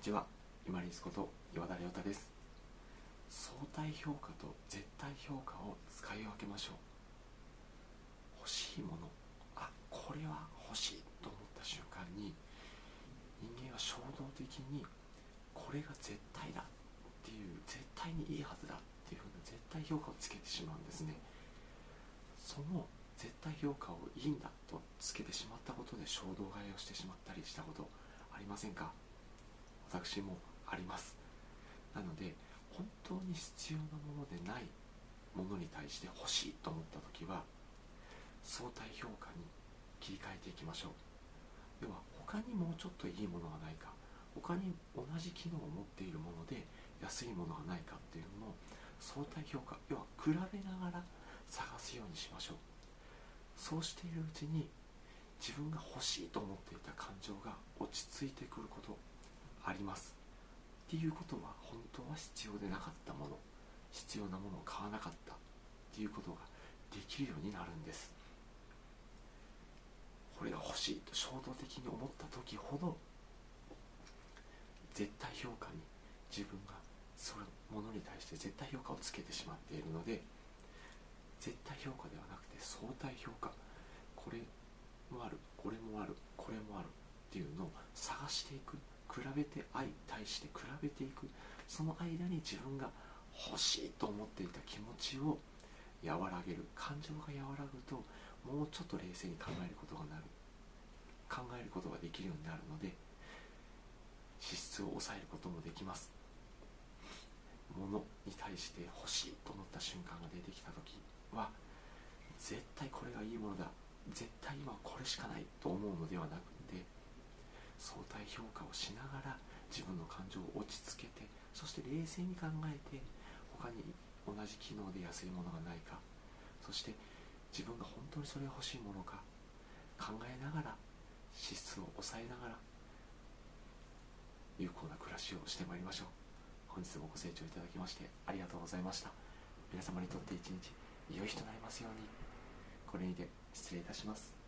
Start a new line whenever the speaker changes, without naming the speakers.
ちは。今リスこと岩田亮太です。相対評価と絶対評価を使い分けましょう。欲しいもの。あこれは欲しいと思った瞬間に人間は衝動的にこれが絶対だっていう絶対にいいはずだっていうふうな絶対評価をつけてしまうんですね。その絶対評価をいいんだとつけてしまったことで衝動買いをしてしまったりしたことありませんか？私もあります。なので本当に必要なものでないものに対して欲しいと思った時は相対評価に切り替えていきましょう。要は他にもうちょっといいものがないか他に同じ機能を持っているもので安いものがないかっていうのを相対評価要は比べながら探すようにしましょう。そうしているうちに自分が欲しいと思っていた感情が落ち着いてくることります。っていうことは本当は必要でなかったもの必要なものを買わなかったっていうことができるようになるんです。これが欲しいと衝動的に思った時ほど絶対評価に自分がそのものに対して絶対評価をつけてしまっているので絶対評価ではなくて相対評価。これもあるこれもあるこれもあるっていうのを探していく。比べて相対して比べていく。その間に自分が欲しいと思っていた気持ちを和らげる。感情が和らぐともうちょっと冷静に考えることがなる。考えることができるようになるので支出を抑えることもできます。物に対して欲しいと思った瞬間が出てきた時は絶対これがいいものだ。絶対今これしかないと思うのではなく相対評価をしながら自分の感情を落ち着けてそして冷静に考えて他に同じ機能で安いものがないか。そして自分が本当にそれが欲しいものか。考えながら支出を抑えながら有効な暮らしをしてまいりましょう。本日もご清聴いただきましてありがとうございました。皆様にとって一日良い日となりますように。これにて失礼いたします。